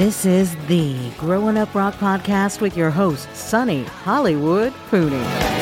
This is the Growing Up Rock podcast with your host, Sonny Hollywood Pooney.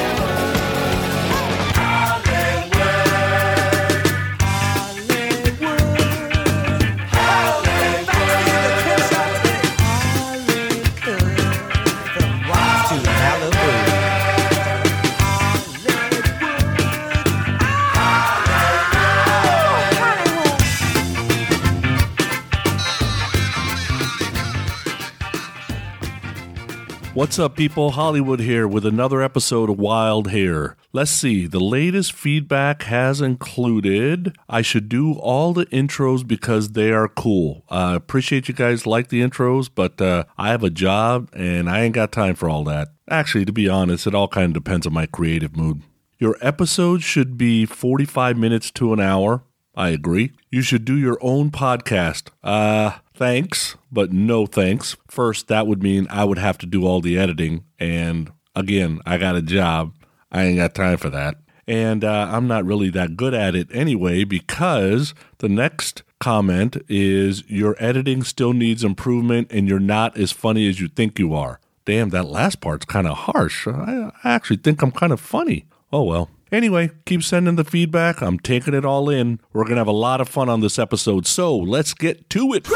What's up, people? Hollywood here with another episode of Wild Hair. Let's see, the latest feedback has included I should do all the intros because they are cool. I appreciate you guys like the intros, but uh, I have a job and I ain't got time for all that. Actually, to be honest, it all kind of depends on my creative mood. Your episode should be 45 minutes to an hour. I agree. You should do your own podcast. Uh, thanks, but no thanks. First, that would mean I would have to do all the editing. And again, I got a job. I ain't got time for that. And uh, I'm not really that good at it anyway because the next comment is your editing still needs improvement and you're not as funny as you think you are. Damn, that last part's kind of harsh. I, actually think I'm kind of funny. Oh well. Anyway, keep sending the feedback. I'm taking it all in. We're going to have a lot of fun on this episode, so let's get to it.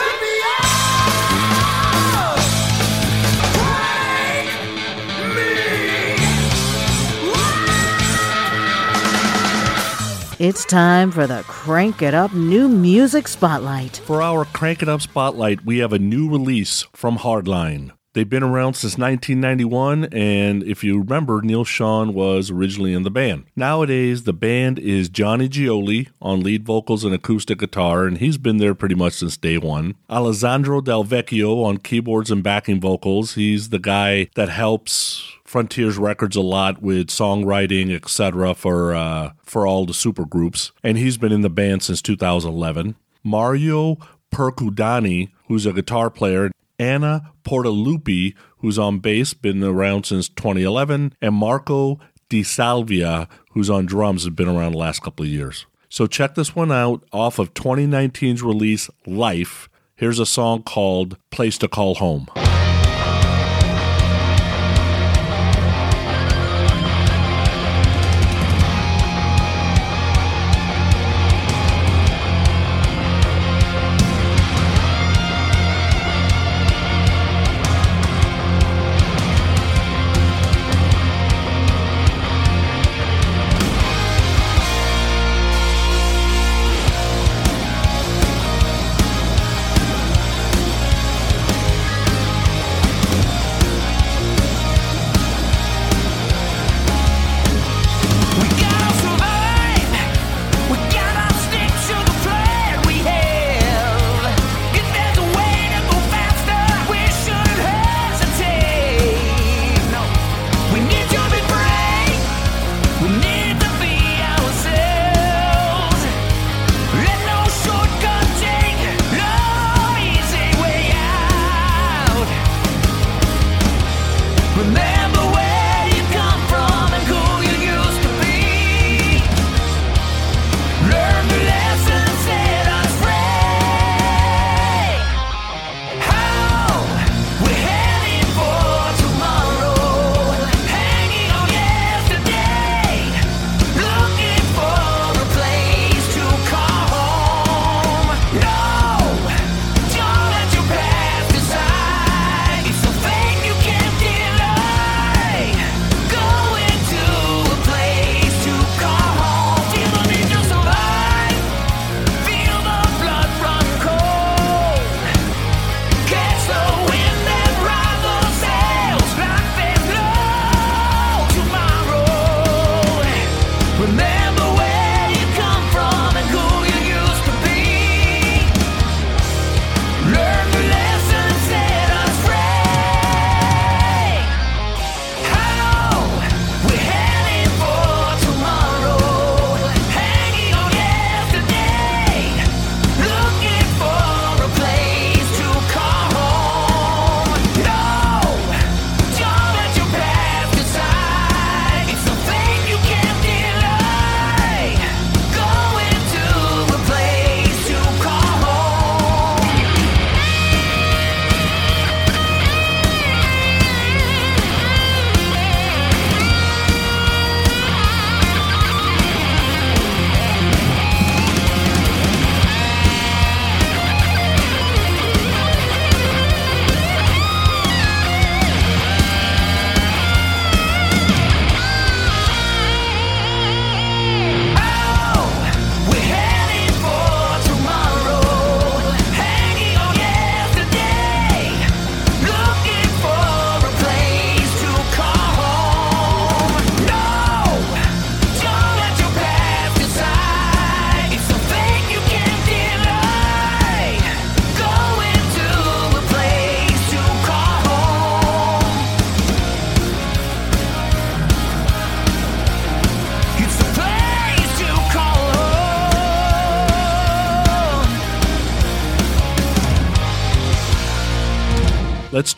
It's time for the Crank It Up New Music Spotlight. For our Crank It Up Spotlight, we have a new release from Hardline. They've been around since 1991, and if you remember, Neal Schon was originally in the band. Nowadays, the band is Johnny Gioeli on lead vocals and acoustic guitar, and he's been there pretty much since day one. Alessandro Del Vecchio on keyboards and backing vocals. He's the guy that helps Frontiers Records a lot with songwriting, etc. for uh, for all the super groups, and he's been in the band since 2011. Mario Percudani, who's a guitar player, Anna Portalupi, who's on bass, been around since 2011, and Marco Di Salvia, who's on drums, has been around the last couple of years. So check this one out off of 2019's release, Life. Here's a song called Place to Call Home.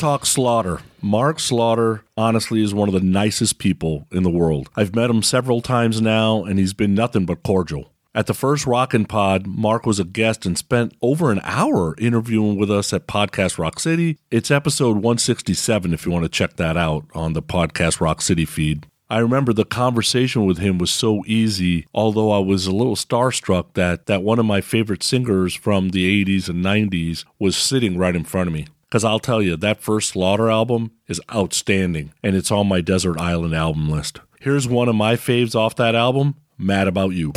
Talk Slaughter. Mark Slaughter, honestly, is one of the nicest people in the world. I've met him several times now, and he's been nothing but cordial. At the first Rockin' Pod, Mark was a guest and spent over an hour interviewing with us at Podcast Rock City. It's episode 167 if you want to check that out on the Podcast Rock City feed. I remember the conversation with him was so easy, although I was a little starstruck that, that one of my favorite singers from the 80s and 90s was sitting right in front of me. Because I'll tell you, that first Slaughter album is outstanding, and it's on my Desert Island album list. Here's one of my faves off that album Mad About You.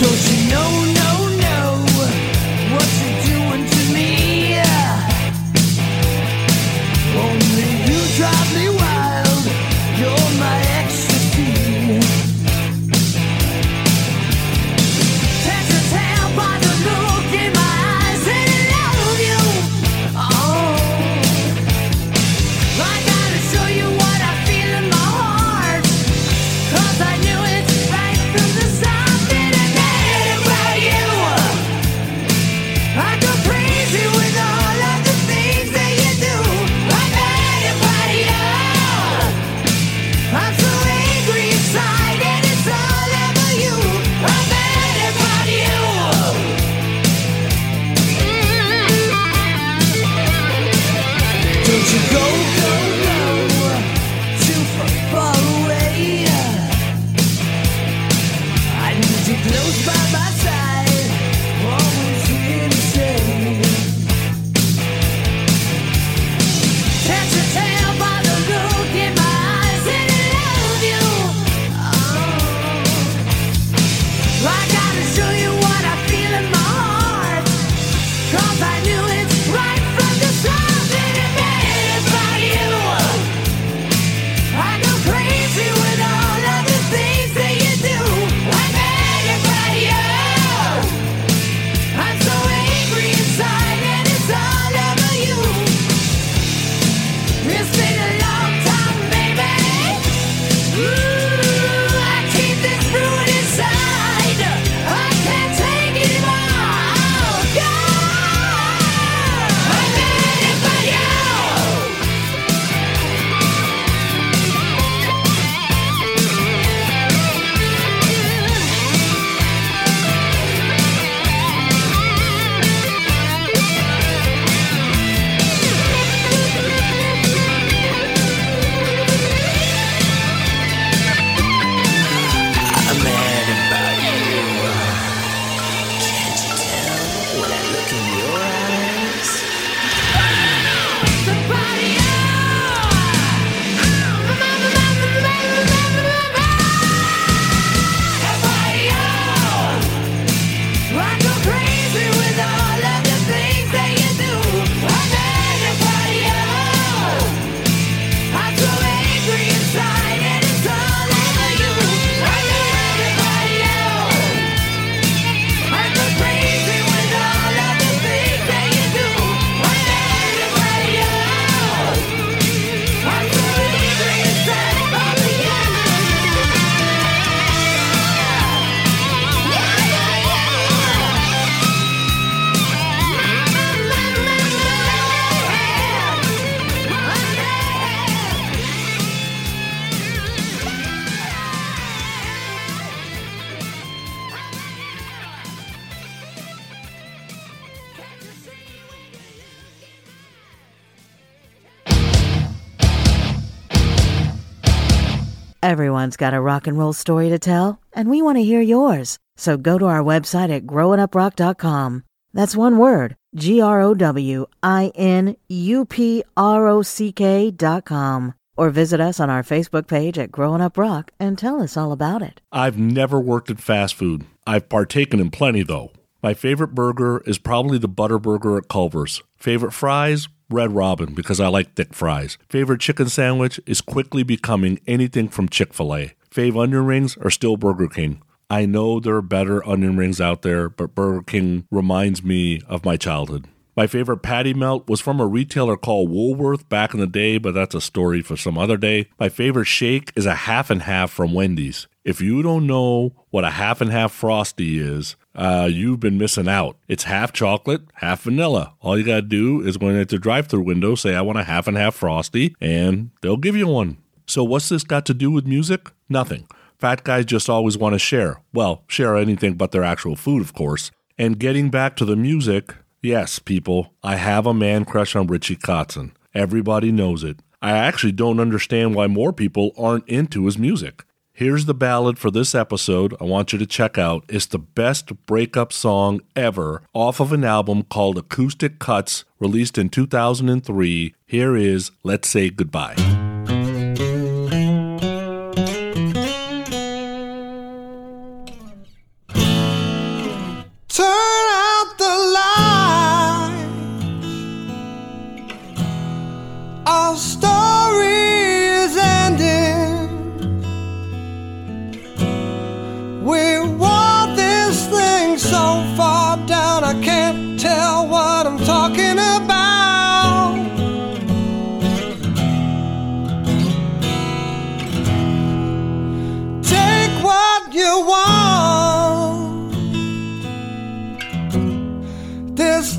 Don't you Everyone's got a rock and roll story to tell, and we want to hear yours. So go to our website at growinuprock.com. That's one word G R O W I N U P R O C K dot com. Or visit us on our Facebook page at Growing Up Rock and tell us all about it. I've never worked at fast food. I've partaken in plenty, though. My favorite burger is probably the Butter Burger at Culver's. Favorite fries? Red Robin, because I like thick fries. Favorite chicken sandwich is quickly becoming anything from Chick fil A. Fave onion rings are still Burger King. I know there are better onion rings out there, but Burger King reminds me of my childhood. My favorite patty melt was from a retailer called Woolworth back in the day, but that's a story for some other day. My favorite shake is a half and half from Wendy's. If you don't know what a half and half frosty is, uh, you've been missing out. It's half chocolate, half vanilla. All you gotta do is go at the drive-through window, say I want a half and half frosty, and they'll give you one. So what's this got to do with music? Nothing. Fat guys just always want to share. Well, share anything but their actual food, of course. And getting back to the music, yes, people, I have a man crush on Richie Kotzen. Everybody knows it. I actually don't understand why more people aren't into his music. Here's the ballad for this episode I want you to check out. It's the best breakup song ever off of an album called Acoustic Cuts, released in 2003. Here is Let's Say Goodbye. Turn can't tell what I'm talking about. Take what you want. This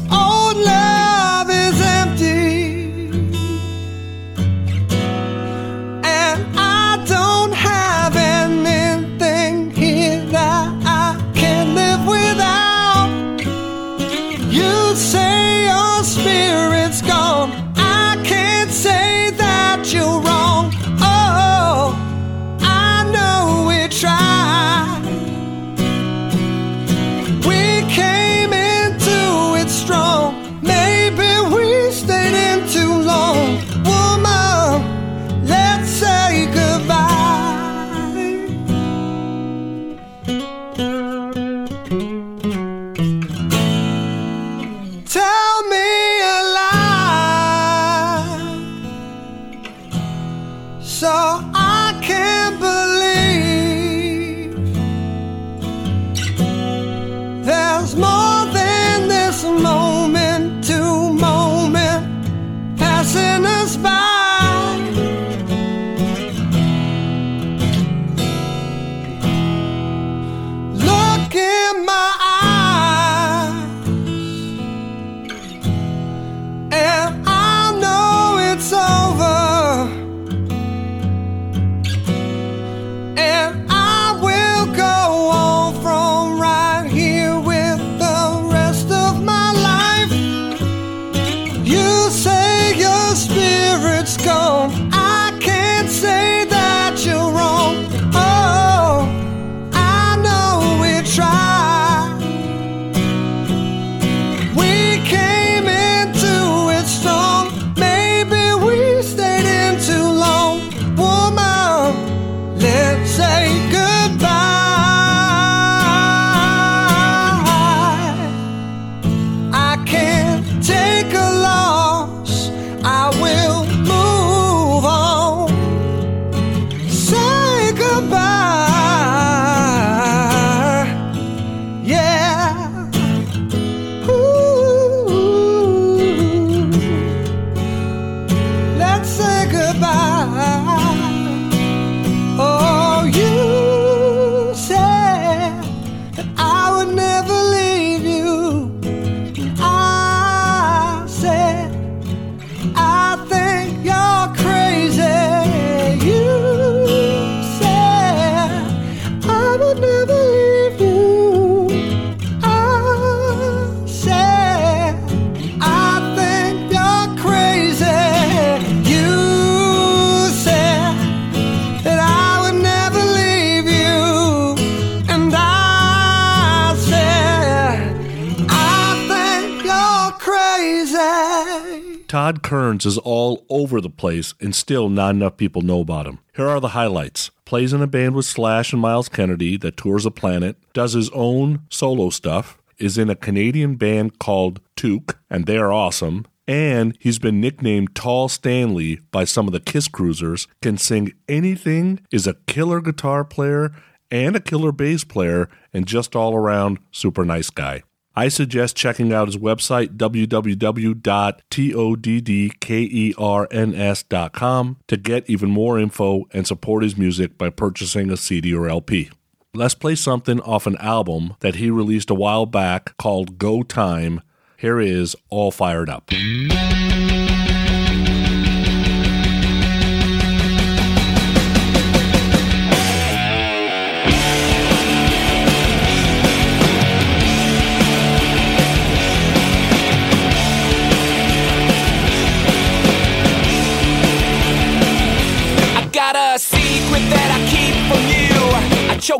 Is all over the place, and still not enough people know about him. Here are the highlights. Plays in a band with Slash and Myles Kennedy that tours the planet, does his own solo stuff, is in a Canadian band called Toque, and they are awesome. And he's been nicknamed Tall Stanley by some of the Kiss Cruisers, can sing anything, is a killer guitar player and a killer bass player, and just all around super nice guy. I suggest checking out his website, www.toddkerns.com, to get even more info and support his music by purchasing a CD or LP. Let's play something off an album that he released a while back called Go Time. Here is All Fired Up.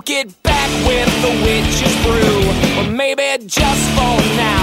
It back with the witch's brew. Or maybe just for now,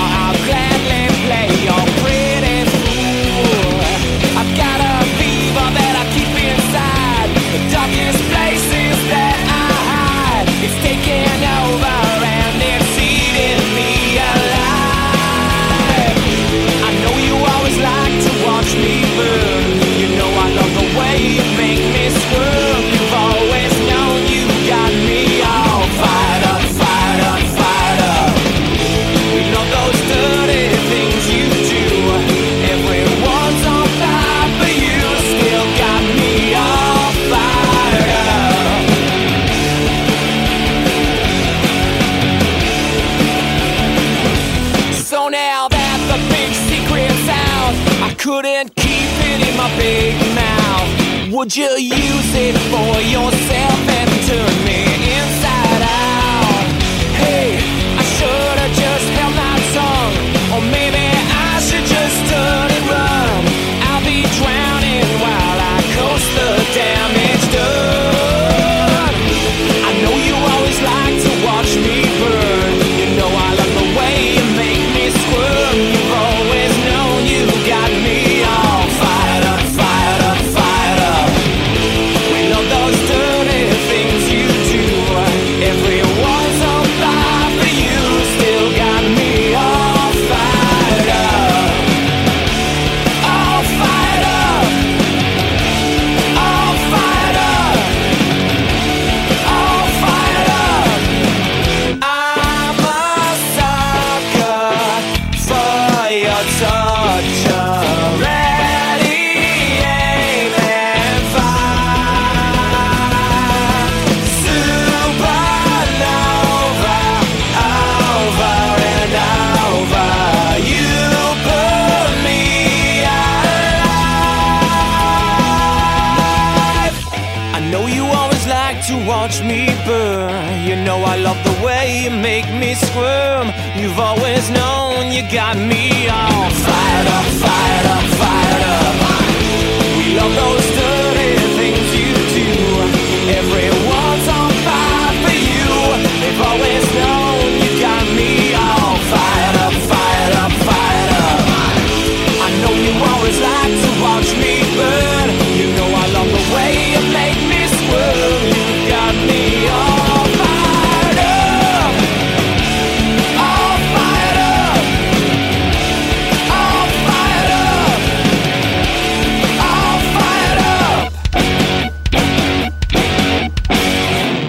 Would you use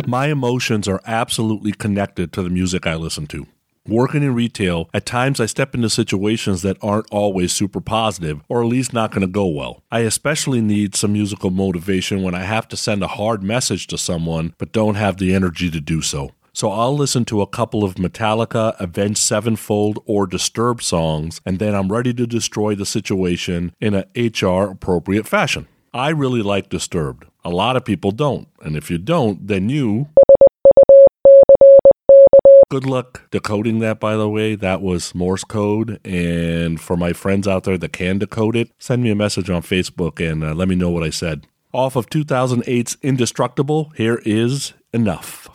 My emotions are absolutely connected to the music I listen to. Working in retail, at times I step into situations that aren't always super positive, or at least not going to go well. I especially need some musical motivation when I have to send a hard message to someone but don't have the energy to do so. So I'll listen to a couple of Metallica, Avenged Sevenfold, or Disturbed songs, and then I'm ready to destroy the situation in a HR appropriate fashion. I really like Disturbed. A lot of people don't, and if you don't, then you Good luck decoding that, by the way. That was Morse code. And for my friends out there that can decode it, send me a message on Facebook and uh, let me know what I said. Off of 2008's Indestructible, here is Enough.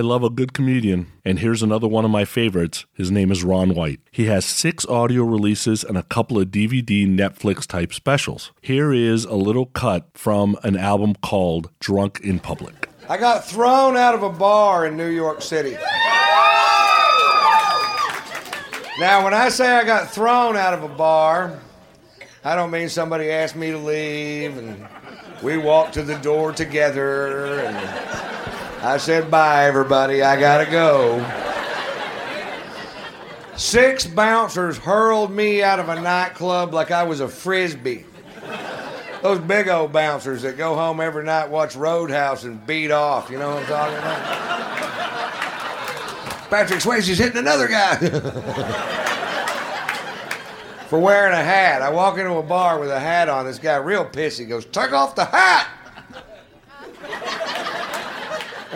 I love a good comedian. And here's another one of my favorites. His name is Ron White. He has six audio releases and a couple of DVD Netflix type specials. Here is a little cut from an album called Drunk in Public. I got thrown out of a bar in New York City. Now, when I say I got thrown out of a bar, I don't mean somebody asked me to leave and we walked to the door together and I said, bye, everybody, I gotta go. Six bouncers hurled me out of a nightclub like I was a frisbee. Those big old bouncers that go home every night, watch Roadhouse, and beat off. You know what I'm talking about? Patrick Swayze's hitting another guy. For wearing a hat. I walk into a bar with a hat on. This guy, real pissy, goes, Take off the hat!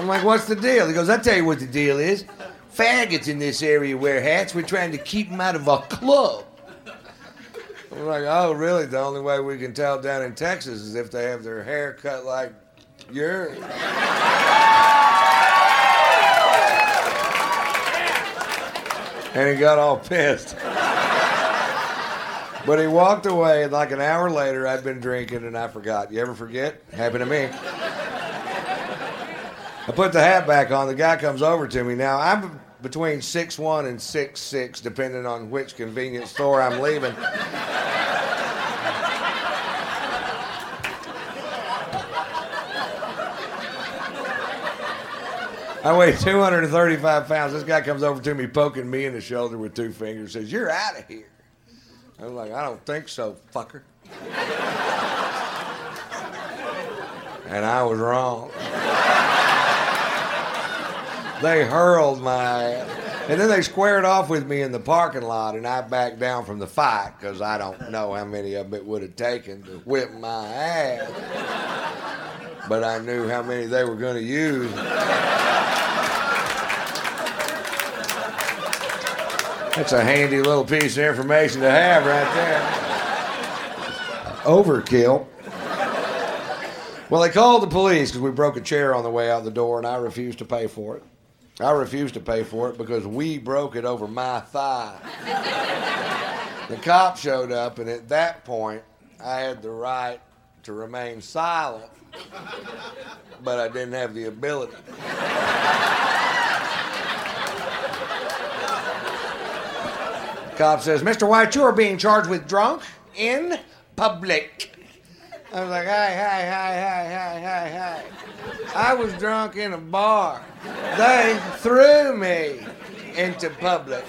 I'm like, What's the deal? He goes, I'll tell you what the deal is. Faggots in this area wear hats. We're trying to keep them out of our club. I'm like, oh, really? The only way we can tell down in Texas is if they have their hair cut like yours. and he got all pissed. But he walked away, and like an hour later, I'd been drinking and I forgot. You ever forget? Happened to me. I put the hat back on. The guy comes over to me. Now, I'm between six one and six six, depending on which convenience store I'm leaving. I weigh 235 pounds. This guy comes over to me, poking me in the shoulder with two fingers, says, You're out of here. I'm like, I don't think so, fucker. and I was wrong. They hurled my ass. and then they squared off with me in the parking lot and i backed down from the fight because i don't know how many of them it would have taken to whip my ass but i knew how many they were going to use that's a handy little piece of information to have right there overkill well, they called the police because we broke a chair on the way out the door, and I refused to pay for it. I refused to pay for it because we broke it over my thigh. the cop showed up, and at that point, I had the right to remain silent, but I didn't have the ability. Cop says, Mr. White, you are being charged with drunk in public. I was like, hi, hi, hi, hi, hi, hi, hi. I was drunk in a bar. They threw me into public.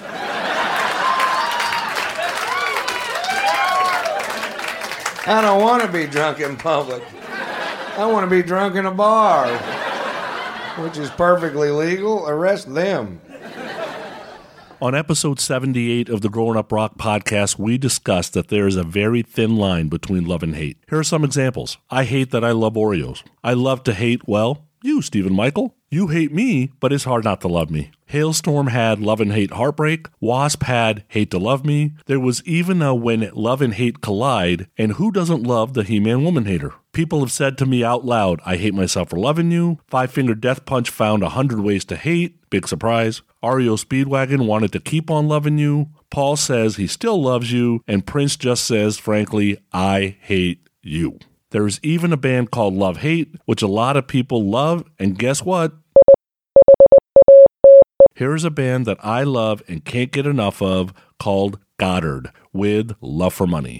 I don't want to be drunk in public. I want to be drunk in a bar, which is perfectly legal. Arrest them. On episode 78 of the Growing Up Rock podcast, we discussed that there is a very thin line between love and hate. Here are some examples. I hate that I love Oreos. I love to hate, well, you, Stephen Michael. You hate me, but it's hard not to love me. Halestorm had Love and Hate Heartbreak. Wasp had Hate to Love Me. There was even a When Love and Hate Collide. And who doesn't love the He Man Woman Hater? People have said to me out loud, I hate myself for loving you. Five Finger Death Punch found a hundred ways to hate. Big surprise. REO Speedwagon wanted to keep on loving you. Paul says he still loves you. And Prince just says, frankly, I hate you. There's even a band called Love Hate, which a lot of people love. And guess what? Here's a band that I love and can't get enough of called Gotthard with Love for Money.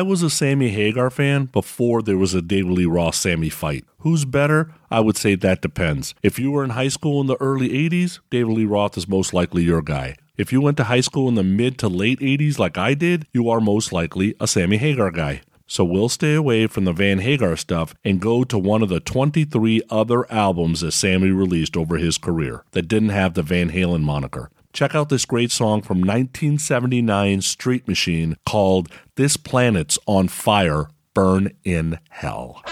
I was a Sammy Hagar fan before there was a David Lee Roth Sammy fight. Who's better? I would say that depends. If you were in high school in the early 80s, David Lee Roth is most likely your guy. If you went to high school in the mid to late 80s like I did, you are most likely a Sammy Hagar guy. So we'll stay away from the Van Hagar stuff and go to one of the 23 other albums that Sammy released over his career that didn't have the Van Halen moniker. Check out this great song from 1979 Street Machine called This Planet's on Fire, Burn in Hell.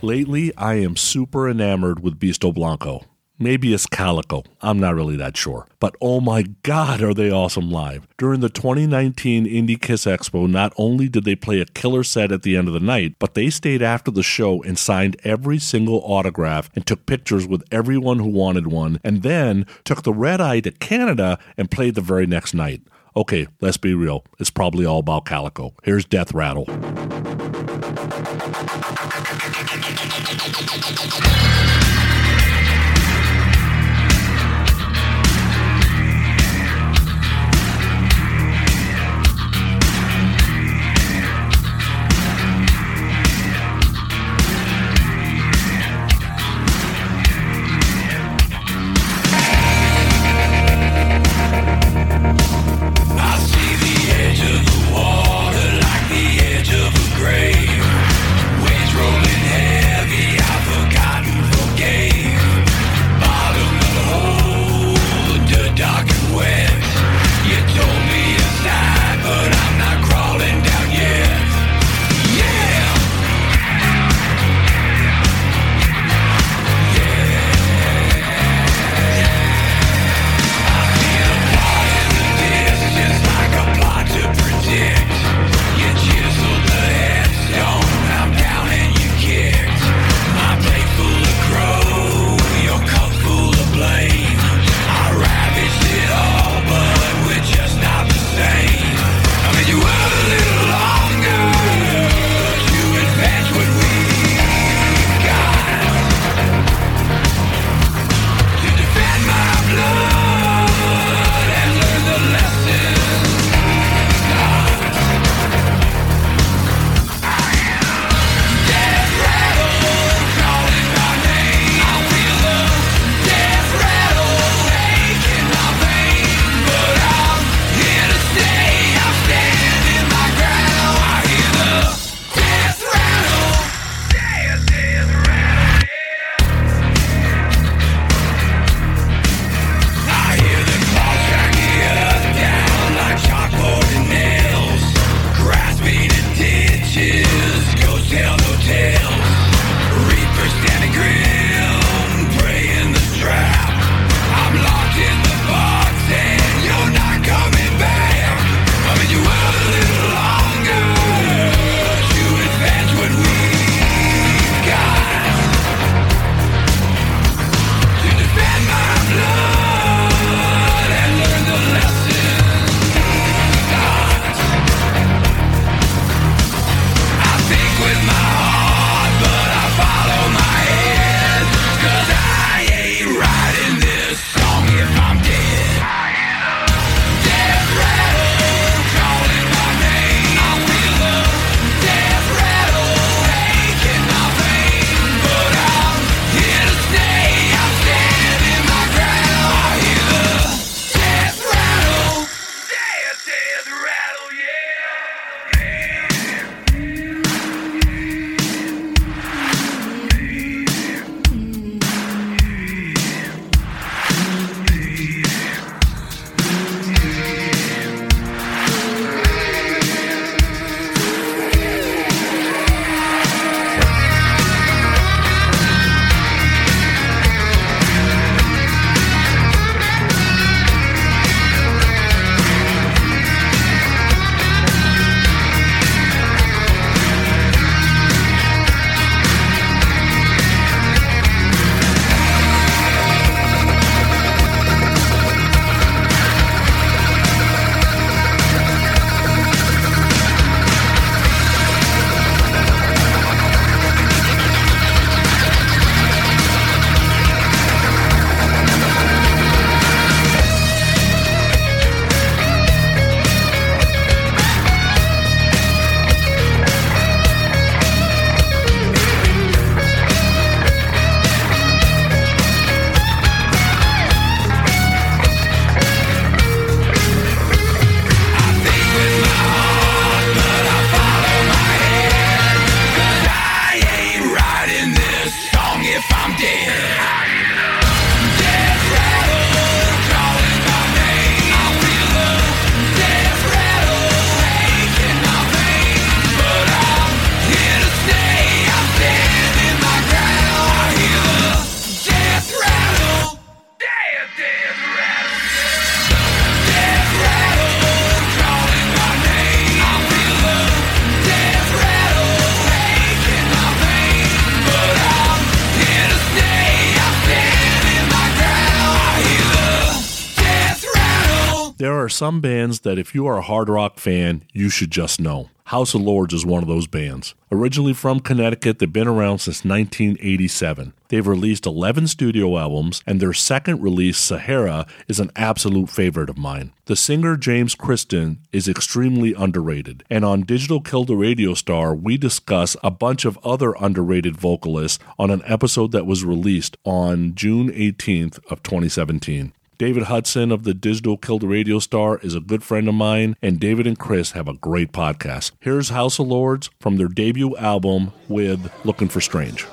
Lately, I am super enamored with Beasto Blanco. Maybe it's Calico. I'm not really that sure. But oh my god, are they awesome live. During the 2019 Indy Kiss Expo, not only did they play a killer set at the end of the night, but they stayed after the show and signed every single autograph and took pictures with everyone who wanted one, and then took the red eye to Canada and played the very next night. Okay, let's be real. It's probably all about Calico. Here's Death Rattle. There are some bands that if you are a hard rock fan, you should just know. House of Lords is one of those bands. Originally from Connecticut, they've been around since 1987. They've released 11 studio albums, and their second release, Sahara, is an absolute favorite of mine. The singer James Christian is extremely underrated, and on Digital Kill the Radio Star, we discuss a bunch of other underrated vocalists on an episode that was released on June 18th of 2017. David Hudson of the Digital Kill the Radio Star is a good friend of mine, and David and Chris have a great podcast. Here's House of Lords from their debut album with Looking for Strange.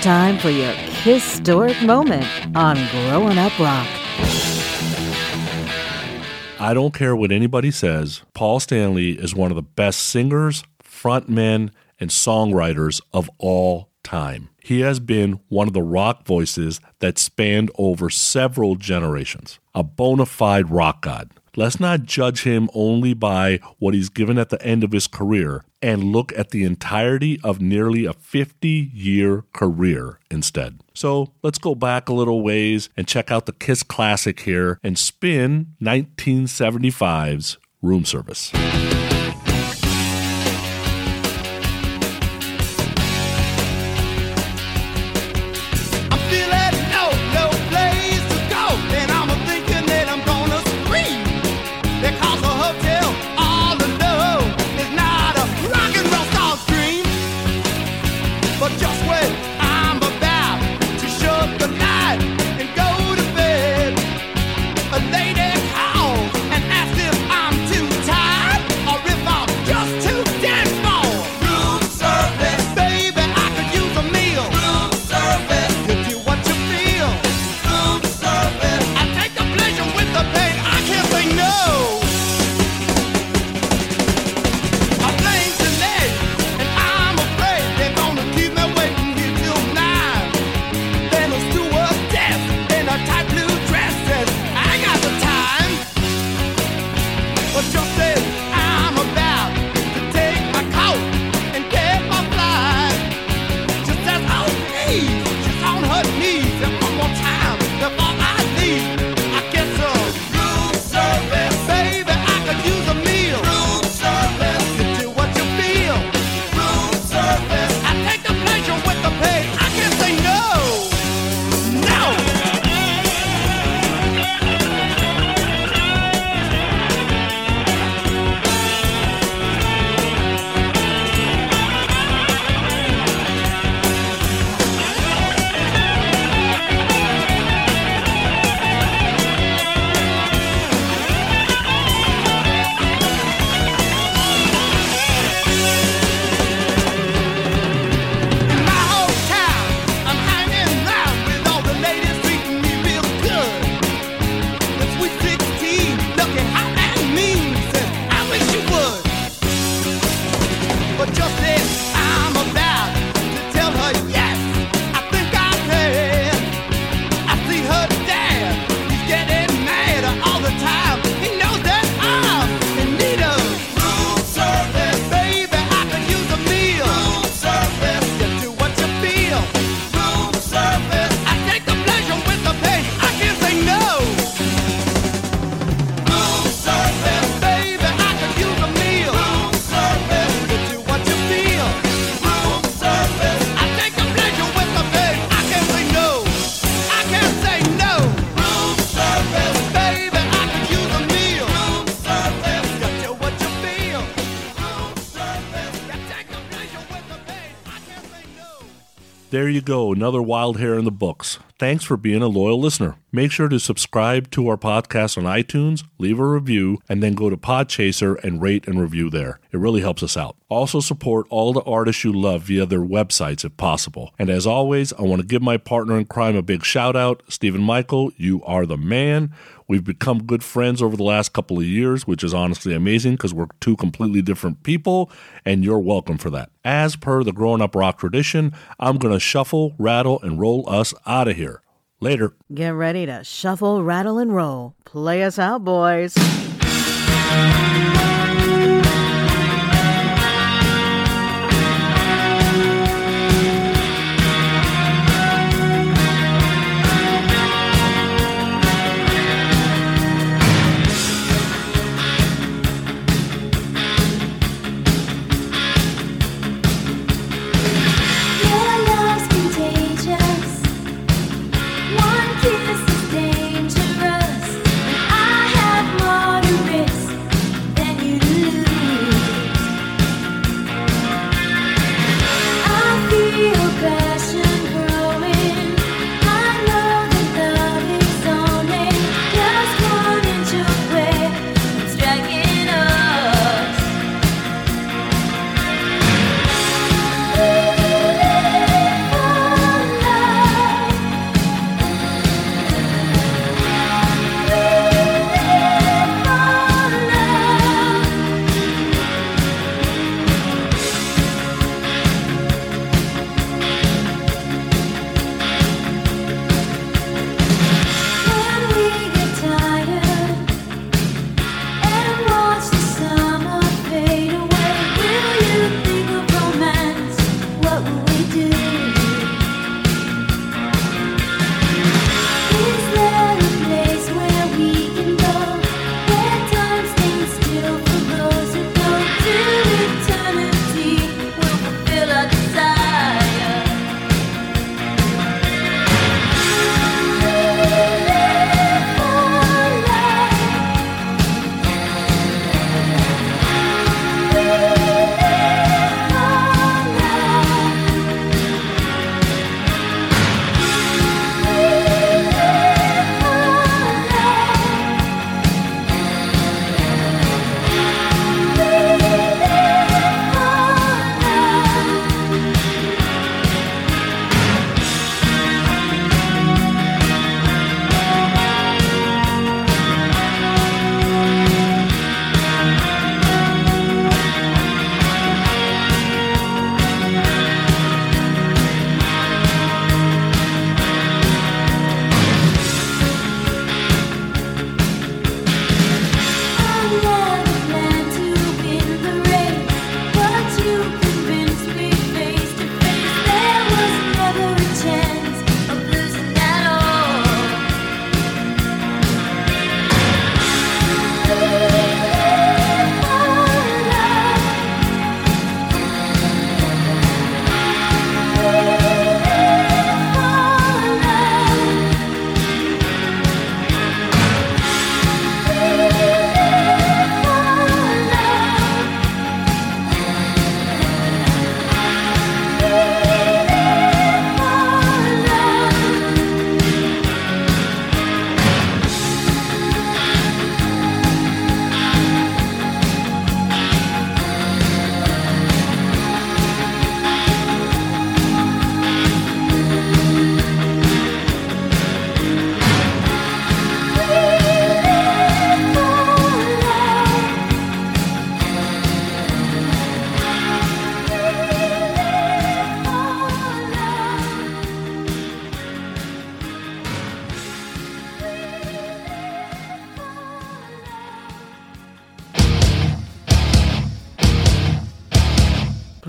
time for your historic moment on Growing Up Rock. I don't care what anybody says, Paul Stanley is one of the best singers, frontmen, and songwriters of all time. He has been one of the rock voices that spanned over several generations, a bona fide rock god. Let's not judge him only by what he's given at the end of his career and look at the entirety of nearly a 50 year career instead. So let's go back a little ways and check out the Kiss Classic here and spin 1975's Room Service. there you go, another wild hair in the books. Thanks for being a loyal listener. Make sure to subscribe to our podcast on iTunes, leave a review, and then go to Podchaser and rate and review there. It really helps us out. Also, support all the artists you love via their websites if possible. And as always, I want to give my partner in crime a big shout out. Stephen Michael, you are the man. We've become good friends over the last couple of years, which is honestly amazing because we're two completely different people, and you're welcome for that. As per the grown up rock tradition, I'm going to shuffle, rattle, and roll us out of here. Later. Get ready to shuffle, rattle, and roll. Play us out, boys.